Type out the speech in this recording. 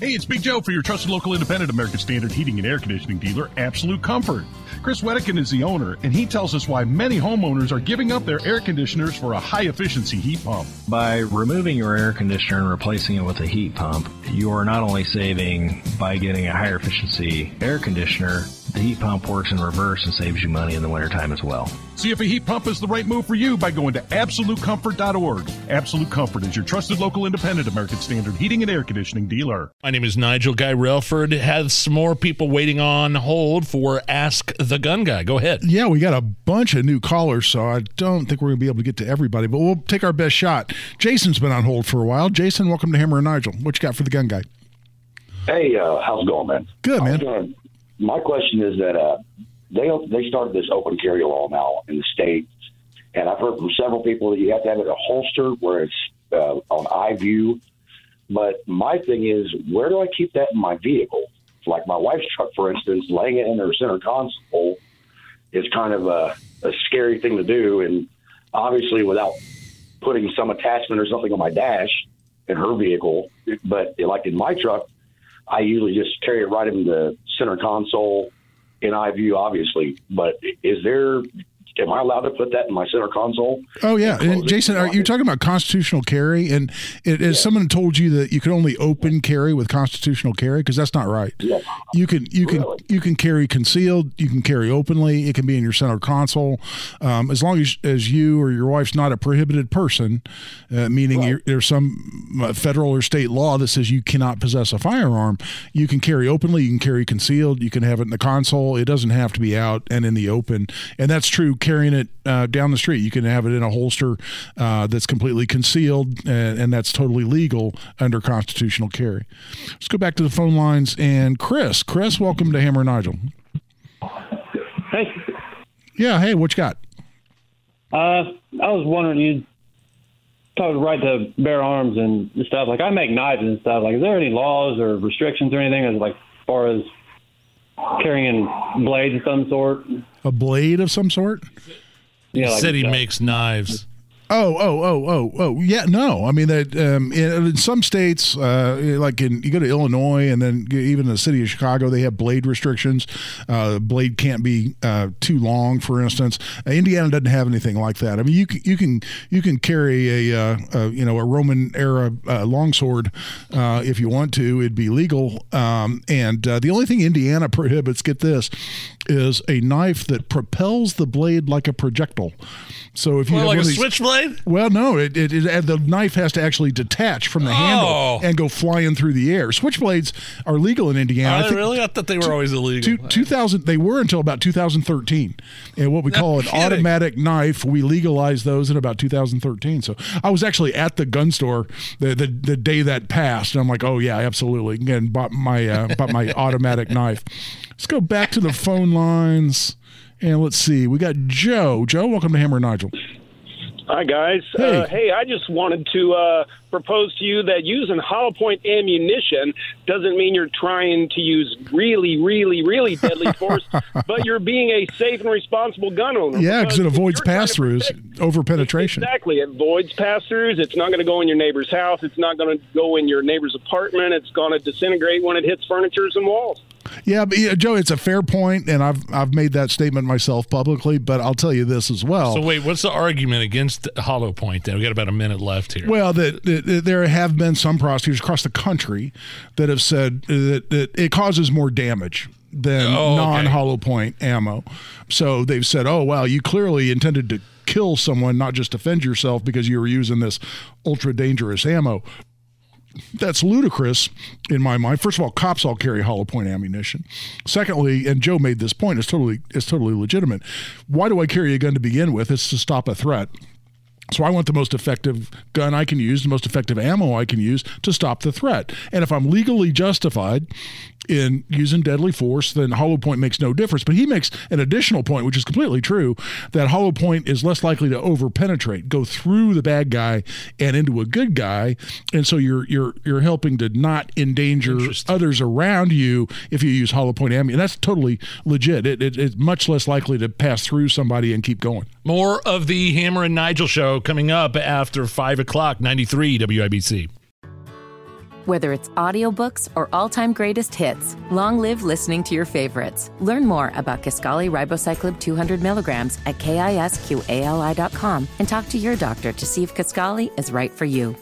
Hey, it's Big Joe for your trusted local independent American Standard heating and air conditioning dealer, Absolute Comfort. Chris Wedekin is the owner, and he tells us why many homeowners are giving up their air conditioners for a high efficiency heat pump. By removing your air conditioner and replacing it with a heat pump, you are not only saving by getting a higher efficiency air conditioner, the heat pump works in reverse and saves you money in the wintertime as well. See if a heat pump is the right move for you by going to AbsoluteComfort.org. Absolute Comfort is your trusted local independent American Standard heating and air conditioning dealer. My name is Nigel Guy Relford. Has some more people waiting on hold for Ask the Gun Guy. Go ahead. Yeah, we got a bunch of new callers, so I don't think we're going to be able to get to everybody, but we'll take our best shot. Jason's been on hold for a while. Jason, welcome to Hammer and Nigel. What you got for the gun guy? Hey, uh, how's it going, man? Good, man. My question is that uh, they they started this open carry law now in the states, and I've heard from several people that you have to have it a holster where it's uh, on eye view. But my thing is, where do I keep that in my vehicle? Like my wife's truck, for instance, laying it in her center console is kind of a, a scary thing to do, and obviously without putting some attachment or something on my dash in her vehicle. But like in my truck, I usually just carry it right in the center console in eye view, obviously. But is there am I allowed to put that in my center console? Oh yeah, and Jason, are you talking about constitutional carry? And it, has yeah. someone told you that you can only open carry with constitutional carry? Because that's not right. Yeah. You can you can really? you can carry concealed. You can carry openly. It can be in your center console, um, as long as as you or your wife's not a prohibited person, uh, meaning right. there's some uh, federal or state law that says you cannot possess a firearm. You can carry openly. You can carry concealed. You can have it in the console. It doesn't have to be out and in the open, and that's true carrying it uh, down the street. You can have it in a holster uh, that's completely concealed, and, and, that's totally legal under constitutional carry. Let's go back to the phone lines. And Chris, Chris, welcome to Hammer Nigel. Hey. Yeah. Hey, what you got? Uh, I was wondering, you talked right to bear arms and stuff. Like I make knives and stuff. Like, is there any laws or restrictions or anything as like far as carrying blades of some sort? A blade of some sort? Yeah, like said he makes knives. Oh, oh, oh, oh, oh, yeah. No, I mean that um, in, in, some states, uh, like in you go to Illinois, and then even the city of Chicago, they have blade restrictions. Uh, blade can't be uh, too long, for instance. Uh, Indiana doesn't have anything like that. I mean, you can you can you can carry a, uh, a you know a Roman era uh, longsword if you want to. It'd be legal. Um, and the only thing Indiana prohibits, get this, is a knife that propels the blade like a projectile. So if you well, have like a these, well, no, it, it, it, the knife has to actually detach from the oh. handle and go flying through the air. Switchblades are legal in Indiana. I really? I thought they were two, always illegal. Two, 2000, they were until about 2013. And what we no call kidding. an automatic knife, we legalized those in about 2013. So I was actually at the gun store the the, the day that passed, and I'm like, oh yeah, absolutely. And bought my uh, bought my automatic knife. Let's go back to the phone lines. And let's see, we got Joe. Joe, welcome to Hammer and Nigel. Hi, guys. Hey, uh, hey I just wanted to uh, propose to you that using hollow point ammunition doesn't mean you're trying to use really, really, really deadly force, but you're being a safe and responsible gun owner. Yeah, because it avoids pass throughs, over penetration. Exactly. It avoids pass throughs. It's not going to go in your neighbor's house. It's not going to go in your neighbor's apartment. It's going to disintegrate when it hits furniture and walls. Yeah, but yeah, Joe, it's a fair point, and I've I've made that statement myself publicly. But I'll tell you this as well. So wait, what's the argument against hollow point? Then we got about a minute left here. Well, that, that there have been some prosecutors across the country that have said that, that it causes more damage than oh, non-hollow point ammo. So they've said, "Oh, well, you clearly intended to." kill someone, not just defend yourself because you were using this ultra dangerous ammo that's ludicrous in my mind. First of all, cops all carry hollow point ammunition. Secondly, and Joe made this point, it's totally it's totally legitimate. Why do I carry a gun to begin with? It's to stop a threat. So I want the most effective gun I can use, the most effective ammo I can use to stop the threat. And if I'm legally justified in using deadly force, then hollow point makes no difference. But he makes an additional point, which is completely true, that hollow point is less likely to over penetrate, go through the bad guy and into a good guy. And so you're you're you're helping to not endanger others around you if you use hollow point ammo. And that's totally legit. It, it, it's much less likely to pass through somebody and keep going. More of the Hammer and Nigel show coming up after 5 o'clock, 93 WIBC. Whether it's audiobooks or all-time greatest hits, long live listening to your favorites. Learn more about Kisqali Ribociclib 200 milligrams at kisqali.com and talk to your doctor to see if Kisqali is right for you.